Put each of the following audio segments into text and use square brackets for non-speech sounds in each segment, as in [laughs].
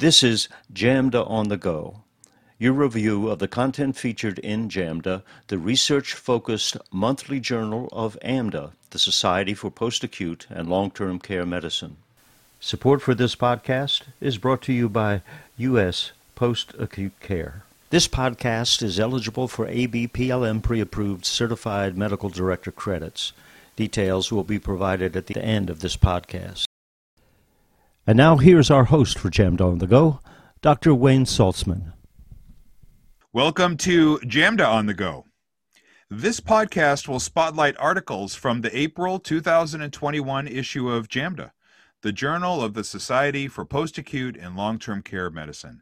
This is JAMDA on the Go, your review of the content featured in JAMDA, the research focused monthly journal of AMDA, the Society for Post Acute and Long Term Care Medicine. Support for this podcast is brought to you by U.S. Post Acute Care. This podcast is eligible for ABPLM pre approved certified medical director credits. Details will be provided at the end of this podcast. And now here's our host for JAMDA on the Go, Dr. Wayne Saltsman. Welcome to JAMDA on the Go. This podcast will spotlight articles from the April 2021 issue of JAMDA, the Journal of the Society for Post Acute and Long Term Care Medicine.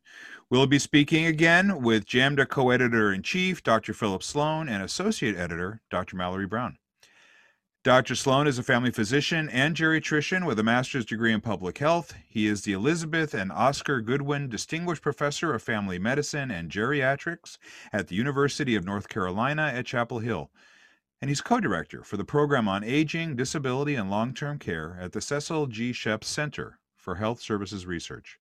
We'll be speaking again with JAMDA co editor in chief, Dr. Philip Sloane, and associate editor, Dr. Mallory Brown. Dr. Sloane is a family physician and geriatrician with a master's degree in public health. He is the Elizabeth and Oscar Goodwin Distinguished Professor of Family Medicine and Geriatrics at the University of North Carolina at Chapel Hill. And he's co director for the program on aging, disability, and long term care at the Cecil G. Sheps Center for Health Services Research.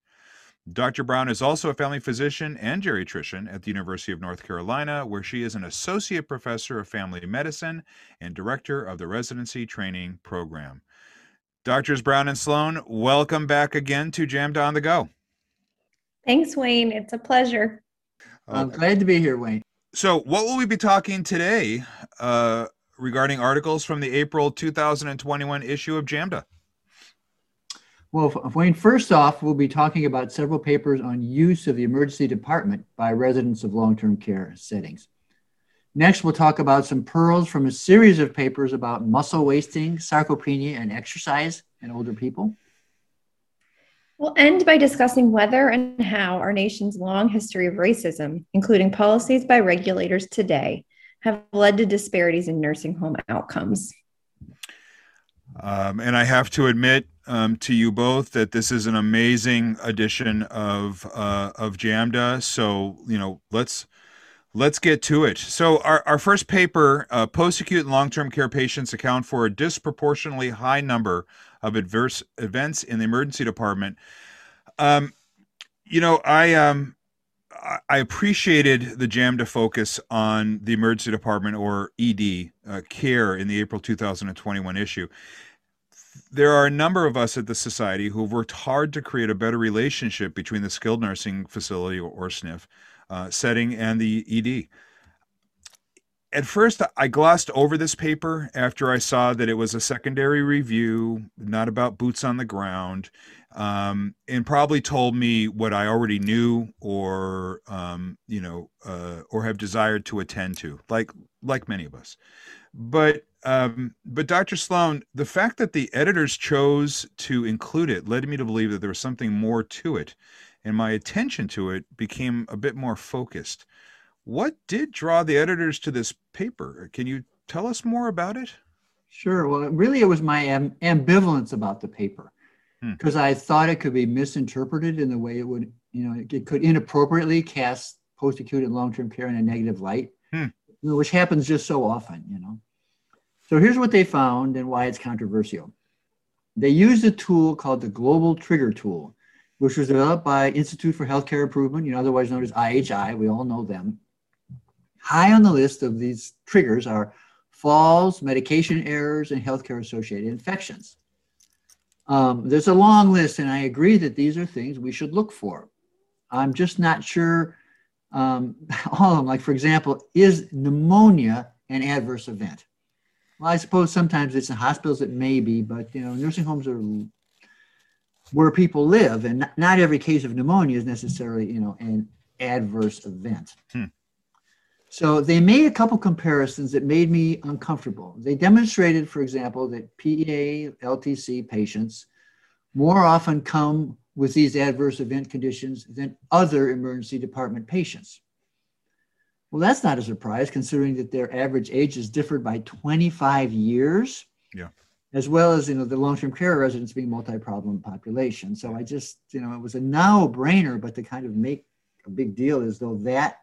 Dr. Brown is also a family physician and geriatrician at the University of North Carolina, where she is an associate professor of family medicine and director of the residency training program. Doctors Brown and Sloane, welcome back again to JAMDA on the Go. Thanks, Wayne. It's a pleasure. I'm glad to be here, Wayne. So, what will we be talking today uh, regarding articles from the April 2021 issue of JAMDA? Well, Wayne, first off, we'll be talking about several papers on use of the emergency department by residents of long-term care settings. Next, we'll talk about some pearls from a series of papers about muscle wasting, sarcopenia, and exercise in older people. We'll end by discussing whether and how our nation's long history of racism, including policies by regulators today, have led to disparities in nursing home outcomes. Um, and I have to admit, um, to you both that this is an amazing edition of uh, of Jamda. So you know, let's let's get to it. So our, our first paper, uh, post-acute and long-term care patients account for a disproportionately high number of adverse events in the emergency department. Um, you know, I um, I appreciated the JAMDA focus on the emergency department or ED uh, care in the April 2021 issue there are a number of us at the society who have worked hard to create a better relationship between the skilled nursing facility or, or SNF uh, setting and the ED. At first, I glossed over this paper after I saw that it was a secondary review, not about boots on the ground, um, and probably told me what I already knew or um, you know uh, or have desired to attend to, like like many of us. But um, but Dr. Sloane, the fact that the editors chose to include it led me to believe that there was something more to it, and my attention to it became a bit more focused. What did draw the editors to this paper? Can you tell us more about it? Sure. Well, really, it was my am- ambivalence about the paper because hmm. I thought it could be misinterpreted in the way it would, you know, it could inappropriately cast post acute and long term care in a negative light, hmm. which happens just so often, you know. So here's what they found and why it's controversial. They used a tool called the Global Trigger Tool, which was developed by Institute for Healthcare Improvement, you know, otherwise known as IHI. We all know them. High on the list of these triggers are falls, medication errors, and healthcare associated infections. Um, there's a long list, and I agree that these are things we should look for. I'm just not sure um, [laughs] all of them. Like, for example, is pneumonia an adverse event? Well, I suppose sometimes it's in hospitals it may be, but you know, nursing homes are where people live, and not every case of pneumonia is necessarily you know an adverse event. Hmm. So they made a couple comparisons that made me uncomfortable. They demonstrated, for example, that PA LTC patients more often come with these adverse event conditions than other emergency department patients. Well, that's not a surprise considering that their average ages differed by 25 years. Yeah. As well as, you know, the long-term care residents being multi-problem population. So I just, you know, it was a no-brainer, but to kind of make a big deal as though that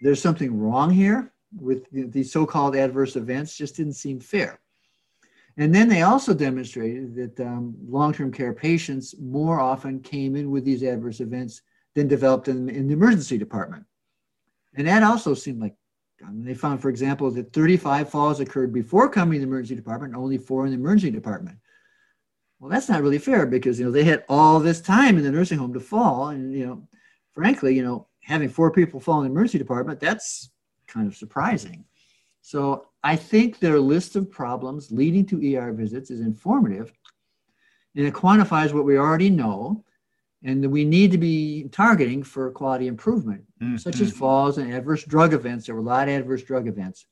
there's something wrong here with these so-called adverse events just didn't seem fair. And then they also demonstrated that um, long-term care patients more often came in with these adverse events than developed in, in the emergency department. And that also seemed like um, they found, for example, that 35 falls occurred before coming to the emergency department, only four in the emergency department. Well, that's not really fair because you know they had all this time in the nursing home to fall, and you know, frankly, you know, having four people fall in the emergency department, that's kind of surprising. So I think their list of problems leading to ER visits is informative and it quantifies what we already know and we need to be targeting for quality improvement, mm-hmm. such as falls and adverse drug events. There were a lot of adverse drug events.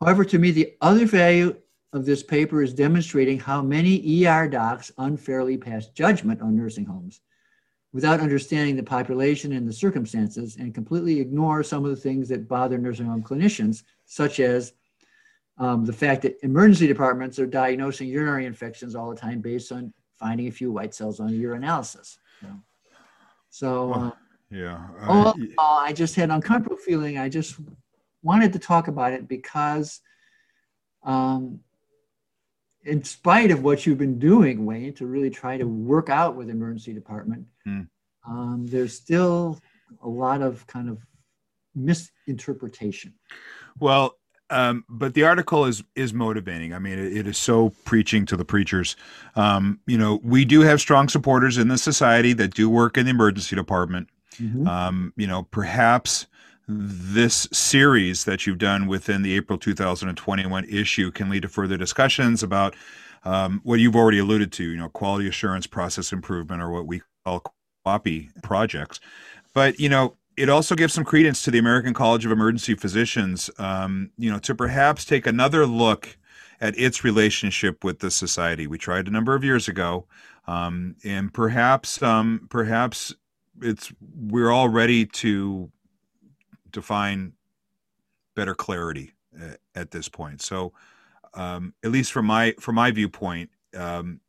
However, to me, the other value of this paper is demonstrating how many ER docs unfairly pass judgment on nursing homes without understanding the population and the circumstances and completely ignore some of the things that bother nursing home clinicians, such as um, the fact that emergency departments are diagnosing urinary infections all the time based on finding a few white cells on a urinalysis. So, uh, yeah. Uh, all, I just had an uncomfortable feeling. I just wanted to talk about it because, um, in spite of what you've been doing, Wayne, to really try to work out with emergency department, hmm. um, there's still a lot of kind of misinterpretation. Well, um, but the article is is motivating. I mean, it, it is so preaching to the preachers. Um, you know, we do have strong supporters in the society that do work in the emergency department. Mm-hmm. Um, you know, perhaps this series that you've done within the April 2021 issue can lead to further discussions about um, what you've already alluded to. You know, quality assurance, process improvement, or what we call QAPI projects. But you know, it also gives some credence to the American College of Emergency Physicians, um, you know, to perhaps take another look at its relationship with the society. We tried a number of years ago, um, and perhaps, um, perhaps it's we're all ready to define better clarity at, at this point. So, um, at least from my from my viewpoint, um,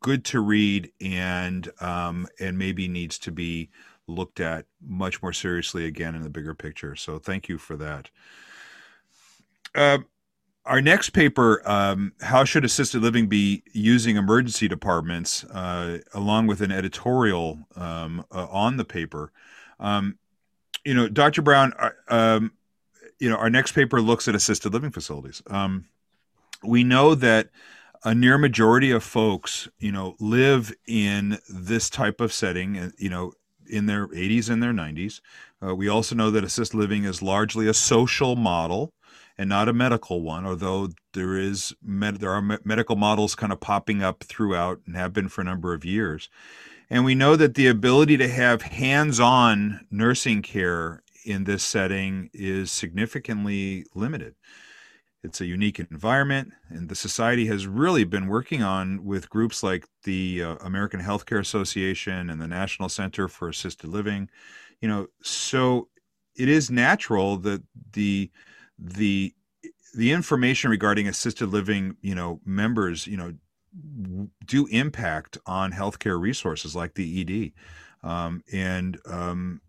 good to read and um, and maybe needs to be looked at much more seriously again in the bigger picture. So thank you for that. Uh, our next paper, um, How Should Assisted Living Be Using Emergency Departments, uh, along with an editorial um, uh, on the paper. Um, you know, Dr. Brown, uh, um, you know, our next paper looks at assisted living facilities. Um, we know that a near majority of folks, you know, live in this type of setting, you know, in their 80s and their 90s. Uh, we also know that assisted living is largely a social model and not a medical one, although there is med- there are me- medical models kind of popping up throughout and have been for a number of years. And we know that the ability to have hands-on nursing care in this setting is significantly limited. It's a unique environment, and the society has really been working on with groups like the uh, American Healthcare Association and the National Center for Assisted Living. You know, so it is natural that the the the information regarding assisted living, you know, members, you know, do impact on healthcare resources like the ED, um, and um,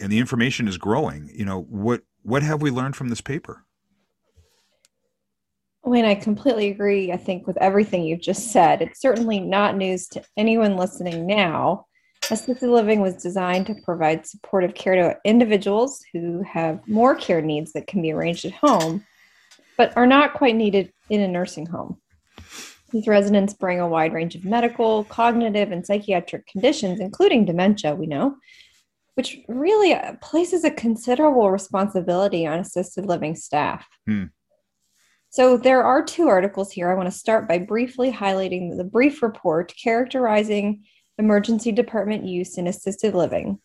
and the information is growing. You know, what what have we learned from this paper? Wayne, I completely agree. I think with everything you've just said, it's certainly not news to anyone listening now. Assisted living was designed to provide supportive care to individuals who have more care needs that can be arranged at home, but are not quite needed in a nursing home. These residents bring a wide range of medical, cognitive, and psychiatric conditions, including dementia, we know, which really places a considerable responsibility on assisted living staff. Hmm. So there are two articles here. I want to start by briefly highlighting the brief report characterizing emergency department use in assisted living.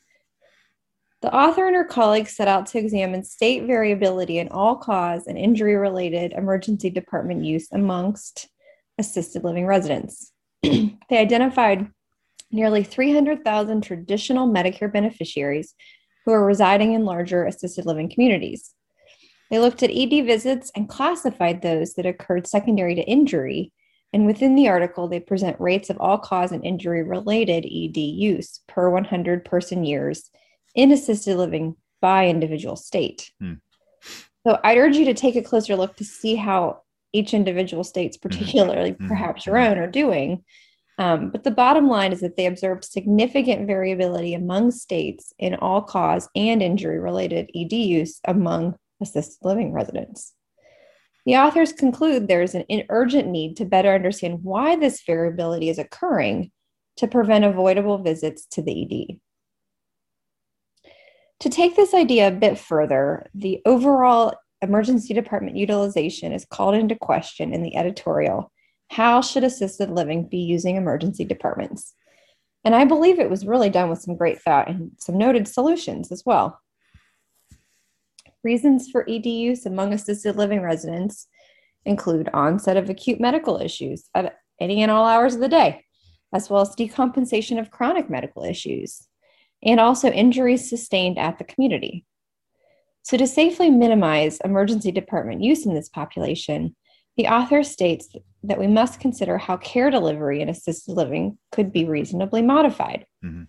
The author and her colleagues set out to examine state variability in all cause and injury related emergency department use amongst assisted living residents. [clears throat] they identified nearly 300,000 traditional Medicare beneficiaries who are residing in larger assisted living communities. They looked at ED visits and classified those that occurred secondary to injury. And within the article, they present rates of all cause and injury related ED use per 100 person years in assisted living by individual state. Hmm. So I'd urge you to take a closer look to see how each individual states, mm-hmm. particularly mm-hmm. perhaps your own, are doing. Um, but the bottom line is that they observed significant variability among states in all cause and injury related ED use among assisted living residents. The authors conclude there is an urgent need to better understand why this variability is occurring to prevent avoidable visits to the ED. To take this idea a bit further, the overall emergency department utilization is called into question in the editorial. How should assisted living be using emergency departments? And I believe it was really done with some great thought and some noted solutions as well. Reasons for ED use among assisted living residents include onset of acute medical issues at any and all hours of the day, as well as decompensation of chronic medical issues, and also injuries sustained at the community. So, to safely minimize emergency department use in this population, the author states that we must consider how care delivery in assisted living could be reasonably modified. Mm-hmm.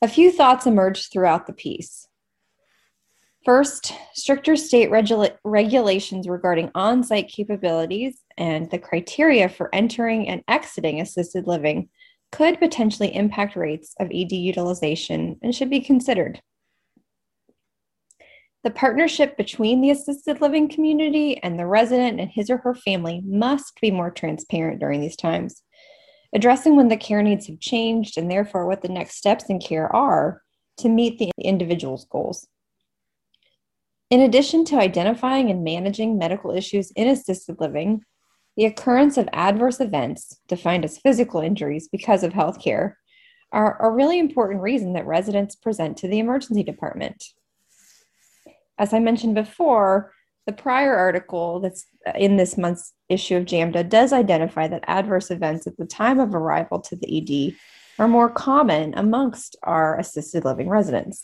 A few thoughts emerged throughout the piece. First, stricter state regula- regulations regarding on site capabilities and the criteria for entering and exiting assisted living could potentially impact rates of ED utilization and should be considered. The partnership between the assisted living community and the resident and his or her family must be more transparent during these times. Addressing when the care needs have changed and therefore what the next steps in care are to meet the individual's goals. In addition to identifying and managing medical issues in assisted living, the occurrence of adverse events, defined as physical injuries because of healthcare, are a really important reason that residents present to the emergency department. As I mentioned before, the prior article that's uh, in this month's issue of JAMDA does identify that adverse events at the time of arrival to the ED are more common amongst our assisted living residents.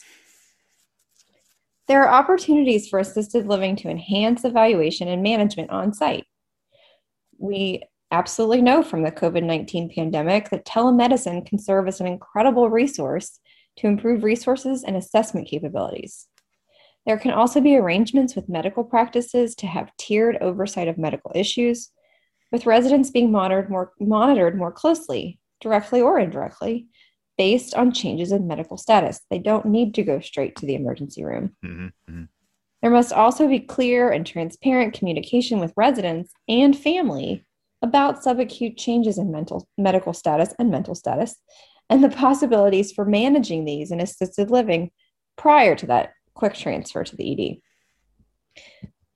There are opportunities for assisted living to enhance evaluation and management on site. We absolutely know from the COVID 19 pandemic that telemedicine can serve as an incredible resource to improve resources and assessment capabilities. There can also be arrangements with medical practices to have tiered oversight of medical issues, with residents being monitored more, monitored more closely, directly or indirectly, based on changes in medical status. They don't need to go straight to the emergency room. Mm-hmm, mm-hmm. There must also be clear and transparent communication with residents and family about subacute changes in mental medical status and mental status and the possibilities for managing these in assisted living prior to that quick transfer to the ED.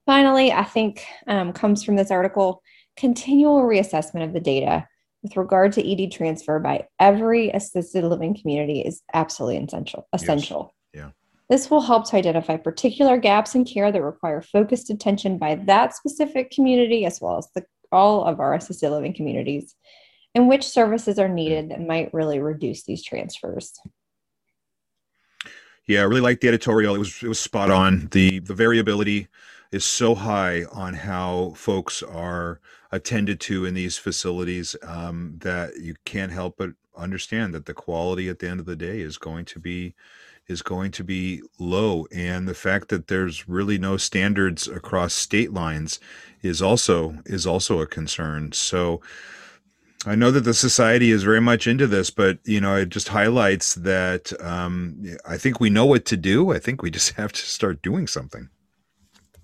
Finally, I think um, comes from this article continual reassessment of the data with regard to ED transfer by every assisted living community is absolutely essential. Essential. Yes. Yeah. This will help to identify particular gaps in care that require focused attention by that specific community, as well as the, all of our assisted living communities, and which services are needed that might really reduce these transfers. Yeah, I really liked the editorial. It was it was spot on. The the variability is so high on how folks are attended to in these facilities um, that you can't help but understand that the quality at the end of the day is going to be is going to be low and the fact that there's really no standards across state lines is also is also a concern so I know that the society is very much into this, but you know, it just highlights that um, I think we know what to do. I think we just [laughs] have to start doing something.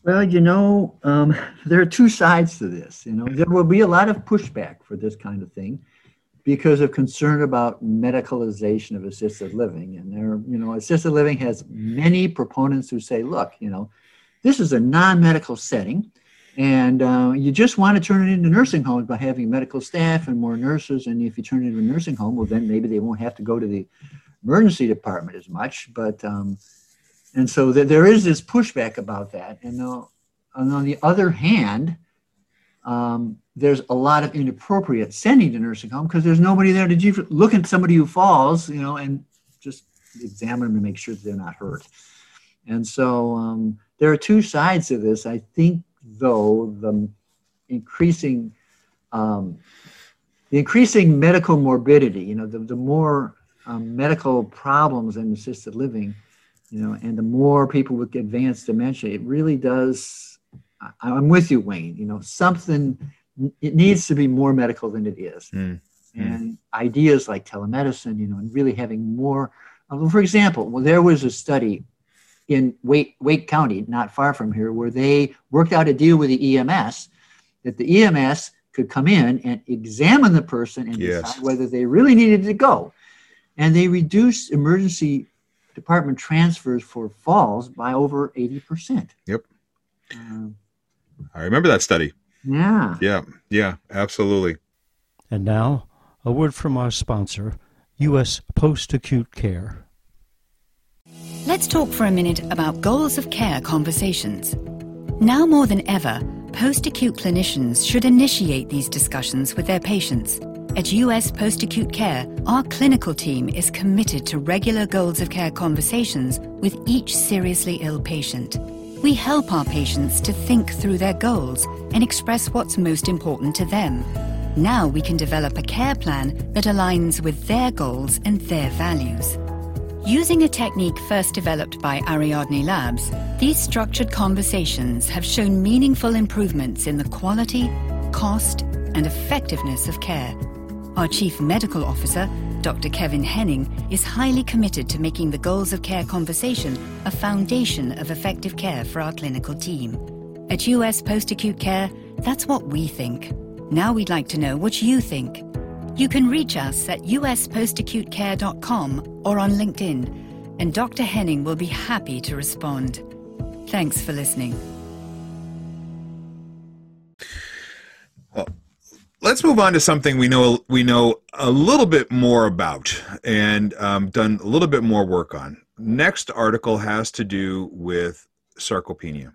Well, you know, um, [laughs] there are two sides to this. You know, there will be a lot of pushback for this kind of thing because of concern about medicalization of assisted living. And there, you know, assisted living has many proponents who say, look, you know, this is a non-medical setting, and uh, you just want to turn it into nursing homes by having medical staff and more nurses. And if you turn it into a nursing home, well, then maybe they won't have to go to the emergency department as much. But um, and so th- there is this pushback about that. And, uh, and on the other hand, um, there's a lot of inappropriate sending to nursing home because there's nobody there to look at somebody who falls, you know, and just examine them to make sure that they're not hurt. And so um, there are two sides to this. I think, though, the increasing um, the increasing medical morbidity, you know, the, the more um, medical problems in assisted living, you know, and the more people with advanced dementia, it really does. I'm with you, Wayne. You know, something it needs to be more medical than it is. Mm. And ideas like telemedicine, you know, and really having more. uh, For example, well, there was a study in Wake, Wake County, not far from here, where they worked out a deal with the EMS that the EMS could come in and examine the person and Yes. decide whether they really needed to go. And they reduced emergency department transfers for falls by over 80%. Yep. Um, I remember that study. yeah. Yeah, yeah, absolutely. And now, a word from our sponsor, U.S. Post Acute Care. Let's talk for a minute about goals of care conversations. Now more than ever, post acute clinicians should initiate these discussions with their patients. At US Post Acute Care, our clinical team is committed to regular goals of care conversations with each seriously ill patient. We help our patients to think through their goals and express what's most important to them. Now we can develop a care plan that aligns with their goals and their values. Using a technique first developed by Ariadne Labs, these structured conversations have shown meaningful improvements in the quality, cost, and effectiveness of care. Our Chief Medical Officer, Dr. Kevin Henning, is highly committed to making the goals of care conversation a foundation of effective care for our clinical team. At US Post Acute Care, that's what we think. Now we'd like to know what you think. You can reach us at uspostacutecare.com or on LinkedIn, and Dr. Henning will be happy to respond. Thanks for listening. Uh, Let's move on to something we know we know a little bit more about and um, done a little bit more work on. Next article has to do with sarcopenia.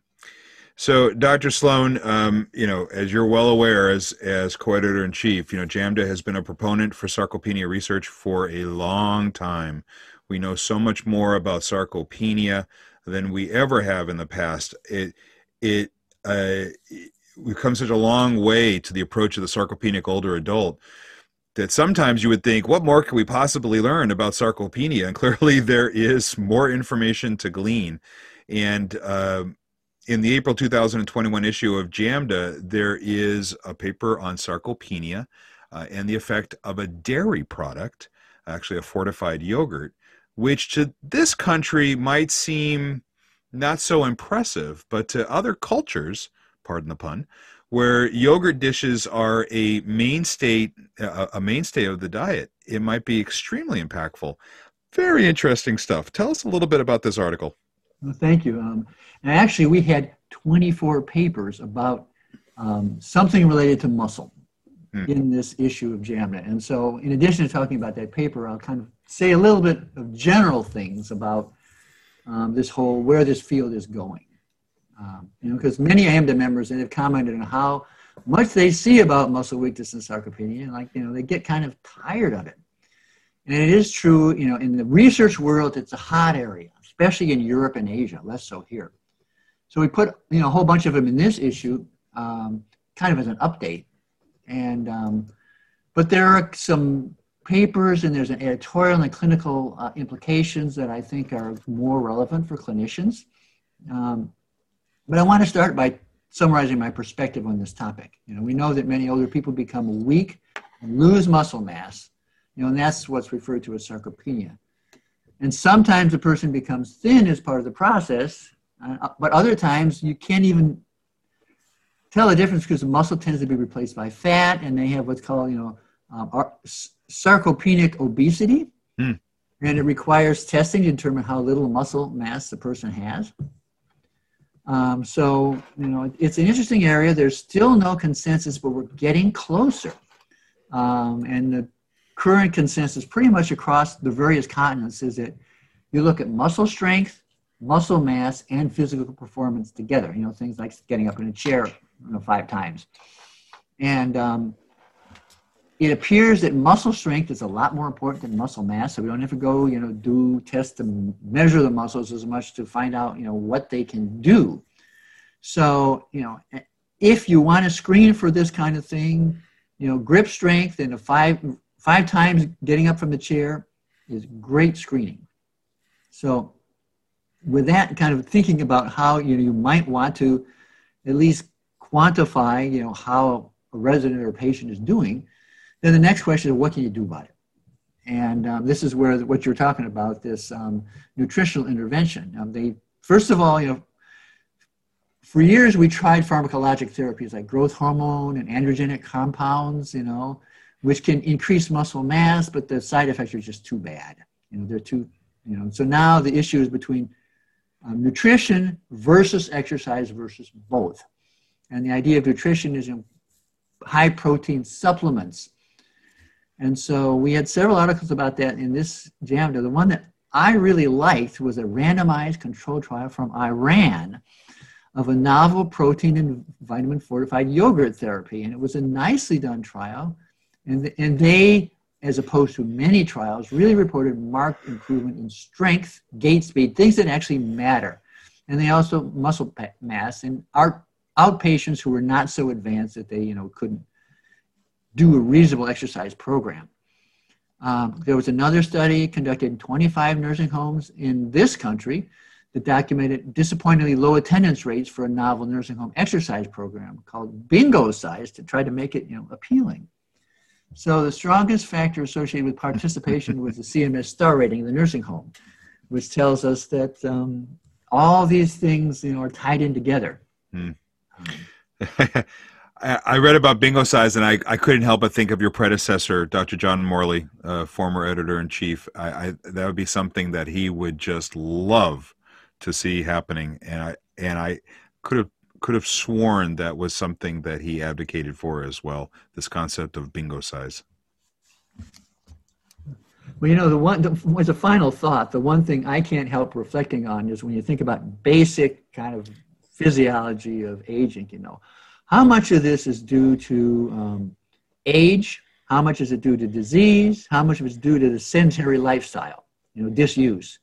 So, Dr. Sloane, um, you know, as you're well aware, as as co-editor in chief, you know, JAMDA has been a proponent for sarcopenia research for a long time. We know so much more about sarcopenia than we ever have in the past. It it uh, we've come such a long way to the approach of the sarcopenic older adult that sometimes you would think, what more can we possibly learn about sarcopenia? And clearly, [laughs] there is more information to glean. And uh, in the April 2021 issue of JAMDA, there is a paper on sarcopenia uh, and the effect of a dairy product, actually a fortified yogurt, which to this country might seem not so impressive, but to other cultures, pardon the pun, where yogurt dishes are a mainstay a mainstay of the diet, it might be extremely impactful. Very interesting stuff. Tell us a little bit about this article. Well, thank you. Um, and actually, we had 24 papers about um, something related to muscle Hmm. in this issue of JAMDA. And so, in addition to talking about that paper, I'll kind of say a little bit of general things about um, this whole where this field is going. Um, you know, because many AMDA members have commented on how much they see about muscle weakness and sarcopenia, and like you know, they get kind of tired of it. And it is true, you know, in the research world, it's a hot area, especially in Europe and Asia, less so here. So we put, you know, a whole bunch of them in this issue, um, kind of as an update. And, um, but there are some papers and there's an editorial and clinical uh, implications that I think are more relevant for clinicians. Um, but I want to start by summarizing my perspective on this topic. You know, we know that many older people become weak and lose muscle mass, you know, and that's what's referred to as sarcopenia. And sometimes a person becomes thin as part of the process, uh, but other times you can't even tell the difference because the muscle tends to be replaced by fat, and they have what's called, you know, um, ar- sarcopenic obesity, Hmm. and it requires testing to determine how little muscle mass the person has. Um, so, you know, it's an interesting area. There's still no consensus, but we're getting closer. Um, and the current consensus, pretty much across the various continents, is that you look at muscle strength, muscle mass, and physical performance together. You know, things like getting up in a chair, you know, five times. And um, it appears that muscle strength is a lot more important than muscle mass. So we don't have to go, you know, do tests to measure the muscles as much to find out, you know, what they can do. So, you know, if you want to screen for this kind of thing, you know, grip strength and a five five times getting up from the chair is great screening. So, with that kind of thinking about how you know you might want to at least quantify, you know, how a resident or patient is doing, then the next question is what can you do about it? And um, this is where what you're talking about, this um, nutritional intervention. Um, they first of all, you know, for years we tried pharmacologic therapies like growth hormone and androgenic compounds, you know, which can increase muscle mass, but the side effects are just too bad. You know, they're too, you know. So now the issue is between um, nutrition versus exercise versus both. And the idea of nutrition is in high protein supplements. And so we had several articles about that in this JAMDA. The one that I really liked was a randomized control trial from Iran of a novel protein and vitamin fortified yogurt therapy. And it was a nicely done trial. And, and they, as opposed to many trials, really reported marked improvement in strength, gait speed, things that actually matter. And they also muscle mass and our outpatients who were not so advanced that they, you know, couldn't do a reasonable exercise program. Um, there was another study conducted in 25 nursing homes in this country that documented disappointingly low attendance rates for a novel nursing home exercise program called Bingocize to try to make it you know appealing so the strongest factor associated with participation was the cms star rating in the nursing home which tells us that um, all these things you know are tied in together hmm. [laughs] I read about Bingocize and I, I couldn't help but think of your predecessor, Dr. John Morley, uh, former editor in chief. I, I, that would be something that he would just love to see happening, and I and I could have could have sworn that was something that he advocated for as well. This concept of Bingocize. Well, you know, the one the, as a final thought, the one thing I can't help reflecting on is when you think about basic kind of physiology of aging. You know, how much of this is due to um, age? How much is it due to disease? How much of it is due to the sedentary lifestyle? You know, disuse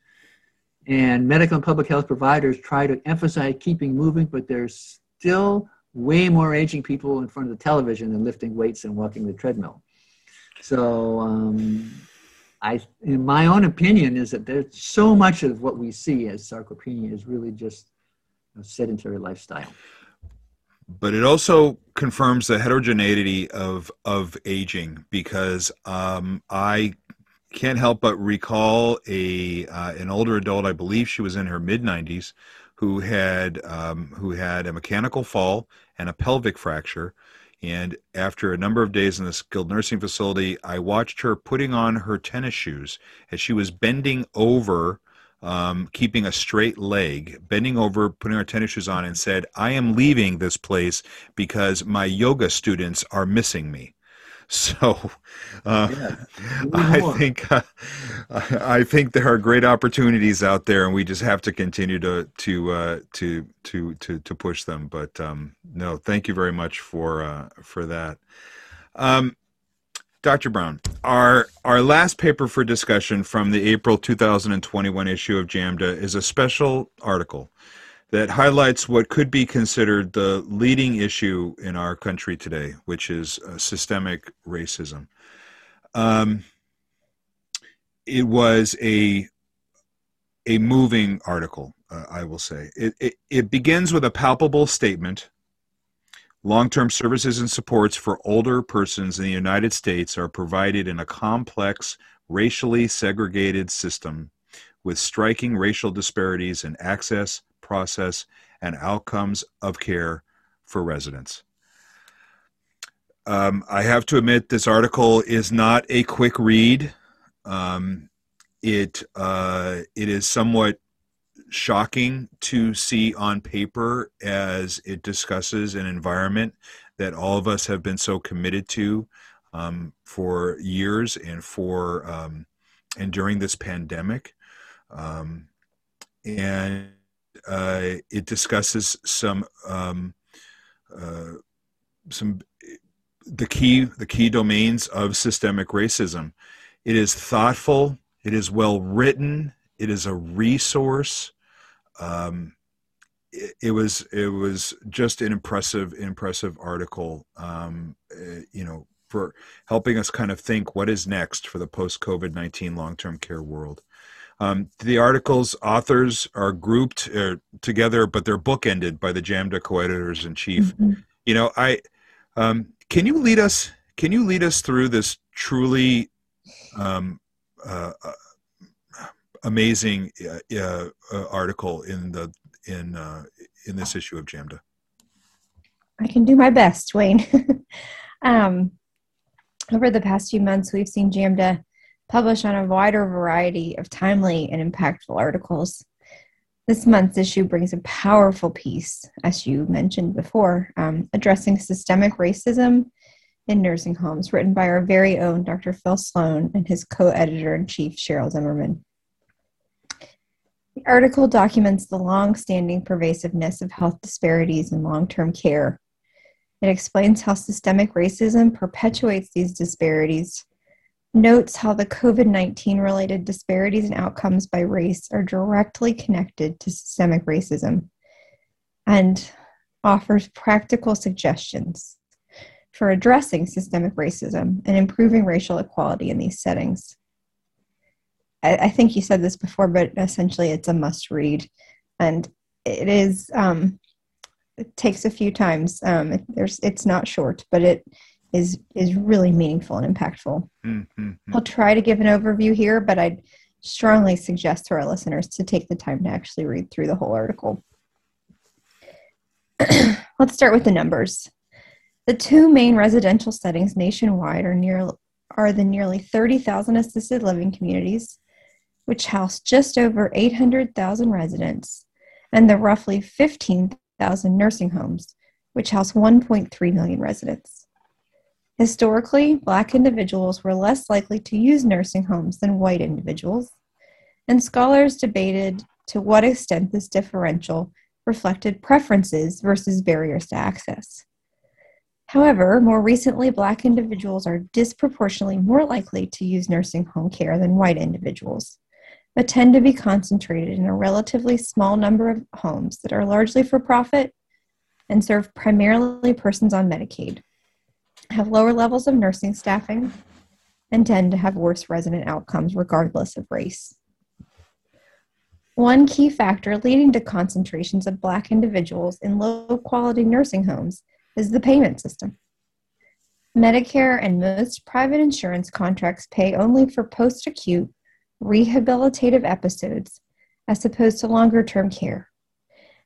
and medical and public health providers try to emphasize keeping moving, but there's still way more aging people in front of the television than lifting weights and walking the treadmill. So, um, I, in my own opinion, is that there's so much of what we see as sarcopenia is really just a sedentary lifestyle. But it also confirms the heterogeneity of of aging because um, I can't help but recall a uh, an older adult, I believe she was in her mid 90s, who had um, who had a mechanical fall and a pelvic fracture. And after a number of days in the skilled nursing facility, I watched her putting on her tennis shoes as she was bending over, um, keeping a straight leg, bending over, putting our tennis shoes on, and said, I am leaving this place because my yoga students are missing me. [laughs] So uh, yeah. [laughs] I think uh, [laughs] I think there are great opportunities out there, and we just have to continue to to uh, to to to to push them. But um, no, thank you very much for uh, for that. Um, Dr. Brown, our our last paper for discussion from the April 2021 issue of JAMDA is a special article that highlights what could be considered the leading issue in our country today, which is uh, systemic racism. Um, it was a a moving article, uh, I will say. It, it, it begins with a palpable statement. Long term services and supports for older persons in the United States are provided in a complex, racially segregated system with striking racial disparities in access, process, and outcomes of care for residents. Um, I have to admit, this article is not a quick read. Um, it uh, it is somewhat shocking to see on paper as it discusses an environment that all of us have been so committed to um, for years and for um, and during this pandemic. Um, and uh, it discusses some um, uh, some the key the key domains of systemic racism. It is thoughtful. It is well written. It is a resource. Um, it, it, was it was just an impressive impressive article. Um, uh, you know, for helping us kind of think what is next for the post COVID nineteen long term care world. Um, the article's authors are grouped uh, together, but they're bookended by the JAMDA co-editors in chief. Mm-hmm. You know, I um, can you lead us can you lead us through this truly um, uh, uh amazing uh, uh, article in the in uh, in this issue of JAMDA? I can do my best, Wayne. [laughs] um, over the past few months, we've seen JAMDA publish on a wider variety of timely and impactful articles. This month's issue brings a powerful piece, as you mentioned before, um, addressing systemic racism in nursing homes, written by our very own Dr. Phil Sloane and his co editor in chief, Sheryl Zimmerman. Article documents the long standing pervasiveness of health disparities in long term care. It explains how systemic racism perpetuates these disparities, notes how the COVID 19 related disparities in outcomes by race are directly connected to systemic racism, and offers practical suggestions for addressing systemic racism and improving racial equality in these settings. I, I think you said this before, but essentially it's a must read. And it is, um, it takes a few times. Um, it, there's, it's not short, but it is, is really meaningful and impactful. Mm-hmm. I'll try to give an overview here, but I'd strongly suggest to our listeners to take the time to actually read through the whole article. [clears throat] Let's start with the numbers. The two main residential settings nationwide are near are the nearly 30,000 assisted living communities which house just over 800,000 residents, and the roughly 15,000 nursing homes, which house 1.3 million residents. Historically, Black individuals were less likely to use nursing homes than white individuals, and scholars debated to what extent this differential reflected preferences versus barriers to access. However, more recently, Black individuals are disproportionately more likely to use nursing home care than white individuals but tend to be concentrated in a relatively small number of homes that are largely for profit and serve primarily persons on Medicaid, have lower levels of nursing staffing, and tend to have worse resident outcomes regardless of race. One key factor leading to concentrations of Black individuals in low quality nursing homes is the payment system. Medicare and most private insurance contracts pay only for post acute rehabilitative episodes as opposed to longer term care.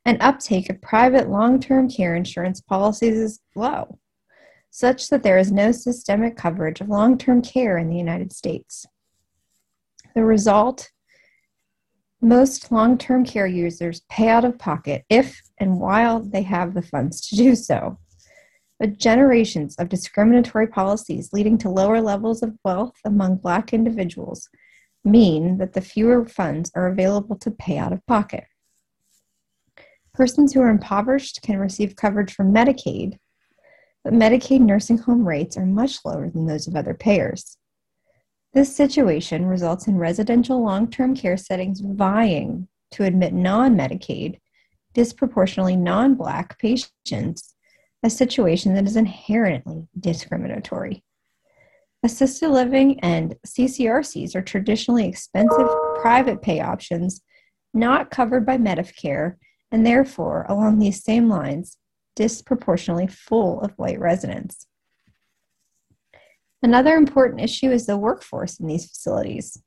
And uptake of private long term care insurance policies is low, such that there is no systemic coverage of long term care in the United States. The result most long term care users pay out of pocket if and while they have the funds to do so. But generations of discriminatory policies leading to lower levels of wealth among Black individuals mean that the fewer funds are available to pay out of pocket. Persons who are impoverished can receive coverage from Medicaid, but Medicaid nursing home rates are much lower than those of other payers. This situation results in residential long term care settings vying to admit non Medicaid, disproportionately non Black patients, a situation that is inherently discriminatory. Assisted living and CCRCs are traditionally expensive private pay options not covered by Medicare and therefore, along these same lines, disproportionately full of white residents. Another important issue is the workforce in these facilities.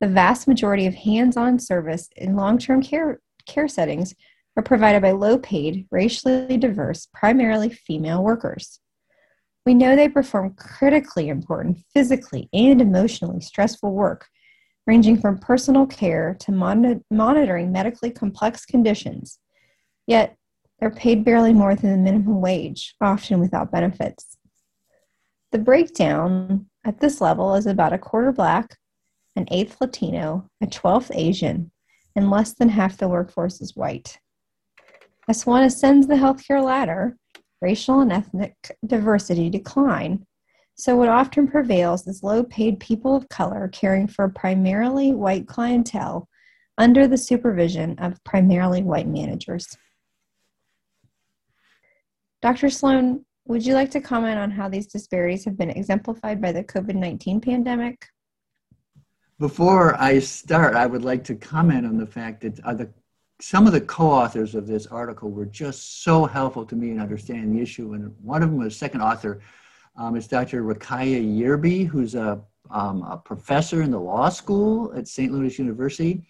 The vast majority of hands on service in long term care, care settings are provided by low paid, racially diverse, primarily female workers. We know they perform critically important physically and emotionally stressful work, ranging from personal care to mon- monitoring medically complex conditions. Yet, they're paid barely more than the minimum wage, often without benefits. The breakdown at this level is about a quarter Black, an eighth Latino, a twelfth Asian, and less than half the workforce is white. As one ascends the healthcare ladder, racial and ethnic diversity decline. So, what often prevails is low paid people of color caring for primarily white clientele under the supervision of primarily white managers. Dr. Sloane, would you like to comment on how these disparities have been exemplified by the COVID 19 pandemic? Before I start, I would like to comment on the fact that the some of the co-authors of this article were just so helpful to me in understanding the issue. And one of them was second author um, is Dr. Ruqaiijah Yearby, who's a, um, a, professor in the law school at St. Louis University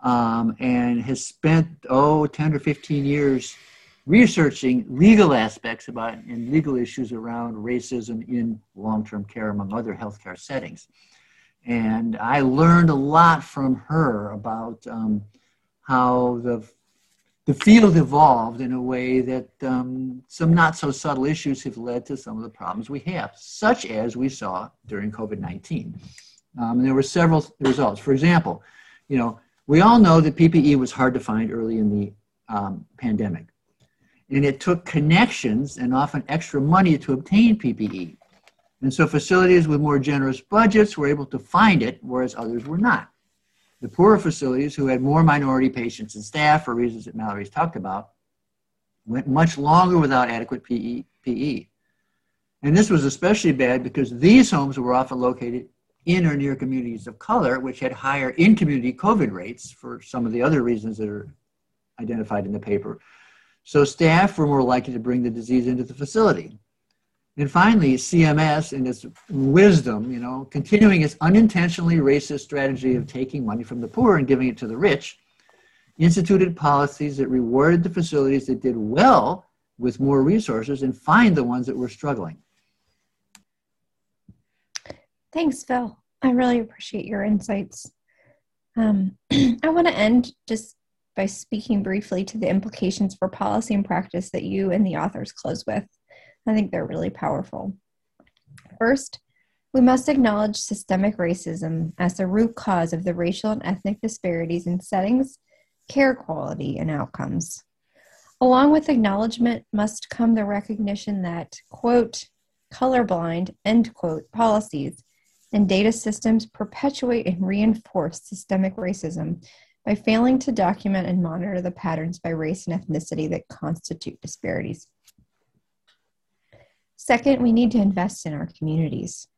um, and has spent, oh, 10 or 15 years researching legal aspects about and legal issues around racism in long-term care, among other healthcare settings. And I learned a lot from her about um, how the the field evolved in a way that um, some not so subtle issues have led to some of the problems we have, such as we saw during COVID 19. Um, there were several results. For example, you know, we all know that PPE was hard to find early in the um, pandemic, and it took connections and often extra money to obtain PPE. And so facilities with more generous budgets were able to find it, whereas others were not. The poorer facilities, who had more minority patients and staff for reasons that Mallory's talked about, went much longer without adequate PE, PE. And this was especially bad because these homes were often located in or near communities of color, which had higher in community COVID rates for some of the other reasons that are identified in the paper. So staff were more likely to bring the disease into the facility. And finally, CMS, in its wisdom, you know, continuing its unintentionally racist strategy of taking money from the poor and giving it to the rich, instituted policies that rewarded the facilities that did well with more resources and fined the ones that were struggling. Thanks, Phil. I really appreciate your insights. Um, [clears throat] I want to end just by speaking briefly to the implications for policy and practice that you and the authors close with. I think they're really powerful. First, we must acknowledge systemic racism as the root cause of the racial and ethnic disparities in settings, care quality, and outcomes. Along with acknowledgement must come the recognition that, quote, colorblind, end quote, policies and data systems perpetuate and reinforce systemic racism by failing to document and monitor the patterns by race and ethnicity that constitute disparities. Second, we need to invest in our communities.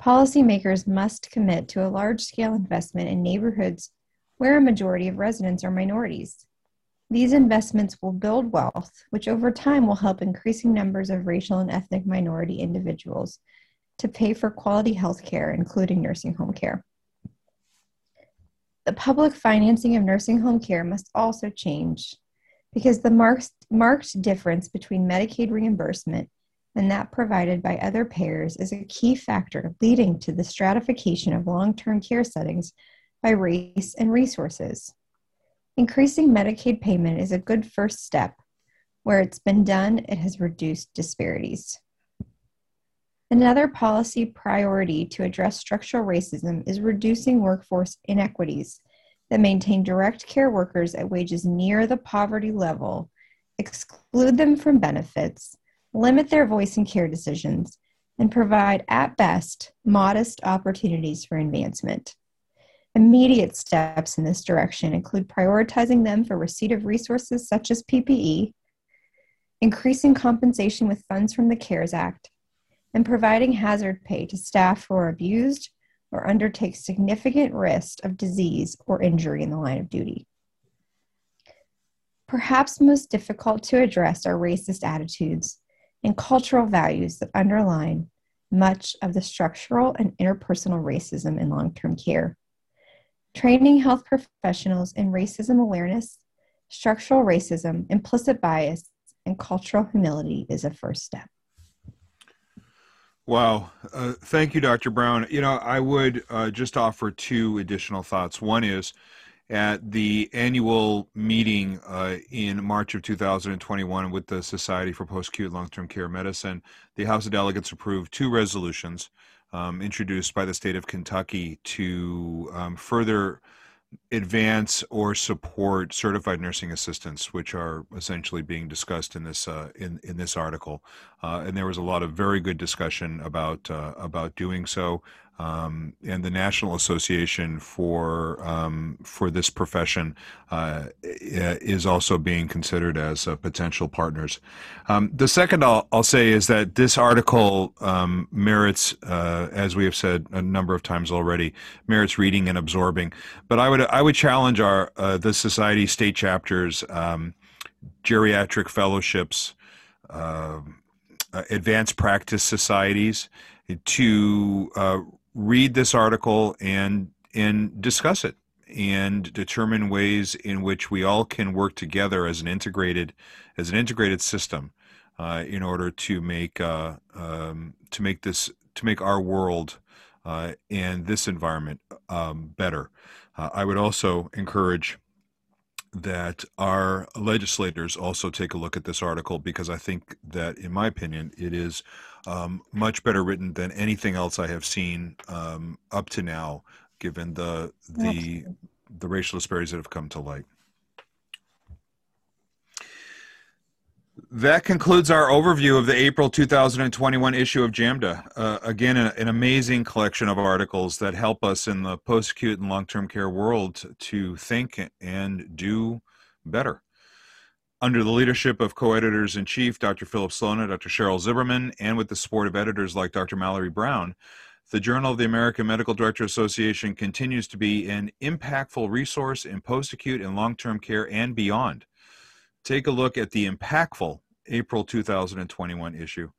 Policymakers must commit to a large scale investment in neighborhoods where a majority of residents are minorities. These investments will build wealth, which over time will help increasing numbers of racial and ethnic minority individuals to pay for quality health care, including nursing home care. The public financing of nursing home care must also change because the marked, marked difference between Medicaid reimbursement and that provided by other payers is a key factor leading to the stratification of long term care settings by race and resources. Increasing Medicaid payment is a good first step. Where it's been done, it has reduced disparities. Another policy priority to address structural racism is reducing workforce inequities that maintain direct care workers at wages near the poverty level, exclude them from benefits, limit their voice in care decisions, and provide, at best, modest opportunities for advancement. Immediate steps in this direction include prioritizing them for receipt of resources such as PPE, increasing compensation with funds from the CARES Act, and providing hazard pay to staff who are abused or undertake significant risk of disease or injury in the line of duty. Perhaps most difficult to address are racist attitudes and cultural values that underline much of the structural and interpersonal racism in long term care. Training health professionals in racism awareness, structural racism, implicit bias, and cultural humility is a first step. Wow. Uh, thank you, Dr. Brown. You know, I would uh, just offer two additional thoughts. One is, at the annual meeting uh, in March of 2021 with the Society for Post-Acute Long-Term Care Medicine, the House of Delegates approved two resolutions um, introduced by the state of Kentucky to um, further advance or support certified nursing assistants, which are essentially being discussed in this uh, in in this article. Uh, and there was a lot of very good discussion about uh, about doing so. Um, and the National Association for um, for this profession uh, is also being considered as uh, potential partners. Um, the second I'll, say is that this article um, merits, uh, as we have said a number of times already, merits reading and absorbing. But I would I would challenge our uh, the society state chapters, um, geriatric fellowships. Um, uh, advanced practice societies to uh, read this article and and discuss it and determine ways in which we all can work together as an integrated as an integrated system uh, in order to make uh, um, to make this to make our world uh, and this environment um, better. Uh, I would also encourage that our legislators also take a look at this article because I think that, in my opinion, it is um, much better written than anything else I have seen um, up to now, given the the Absolutely. the racial disparities that have come to light. That concludes our overview of the April 2021 issue of JAMDA. Uh, again, an, an, amazing collection of articles that help us in the post acute and long term care world to think and do better. Under the leadership of co editors in chief Dr. Philip Sloane and Dr. Sheryl Zimmerman, and with the support of editors like Dr. Mallory Brown, the Journal of the American Medical Director Association continues to be an impactful resource in post acute and long term care and beyond take a look at the impactful April 2021 issue.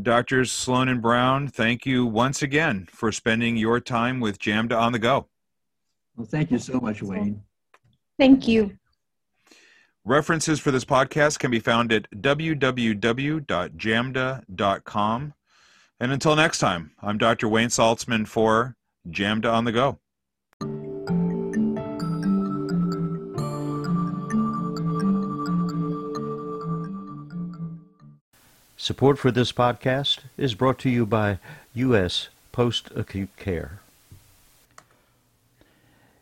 Doctors Sloane and Brown, thank you once again for spending your time with JAMDA on the go. Well, thank you so much, Wayne. Thank you. References for this podcast can be found at www.jamda.com. And until next time, I'm Dr. Wayne Saltsman for JAMDA on the Go. Support for this podcast is brought to you by U.S. Post Acute Care.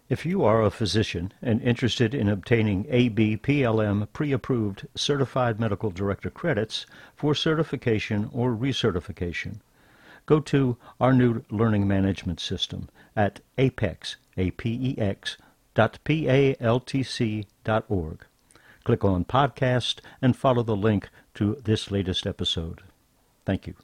If you are a physician and interested in obtaining ABPLM pre-approved certified medical director credits for certification or recertification, go to our new learning management system at apex, A-P-E-X, dot P-A-L-T-C dot org. Click on podcast and follow the link to this latest episode. Thank you.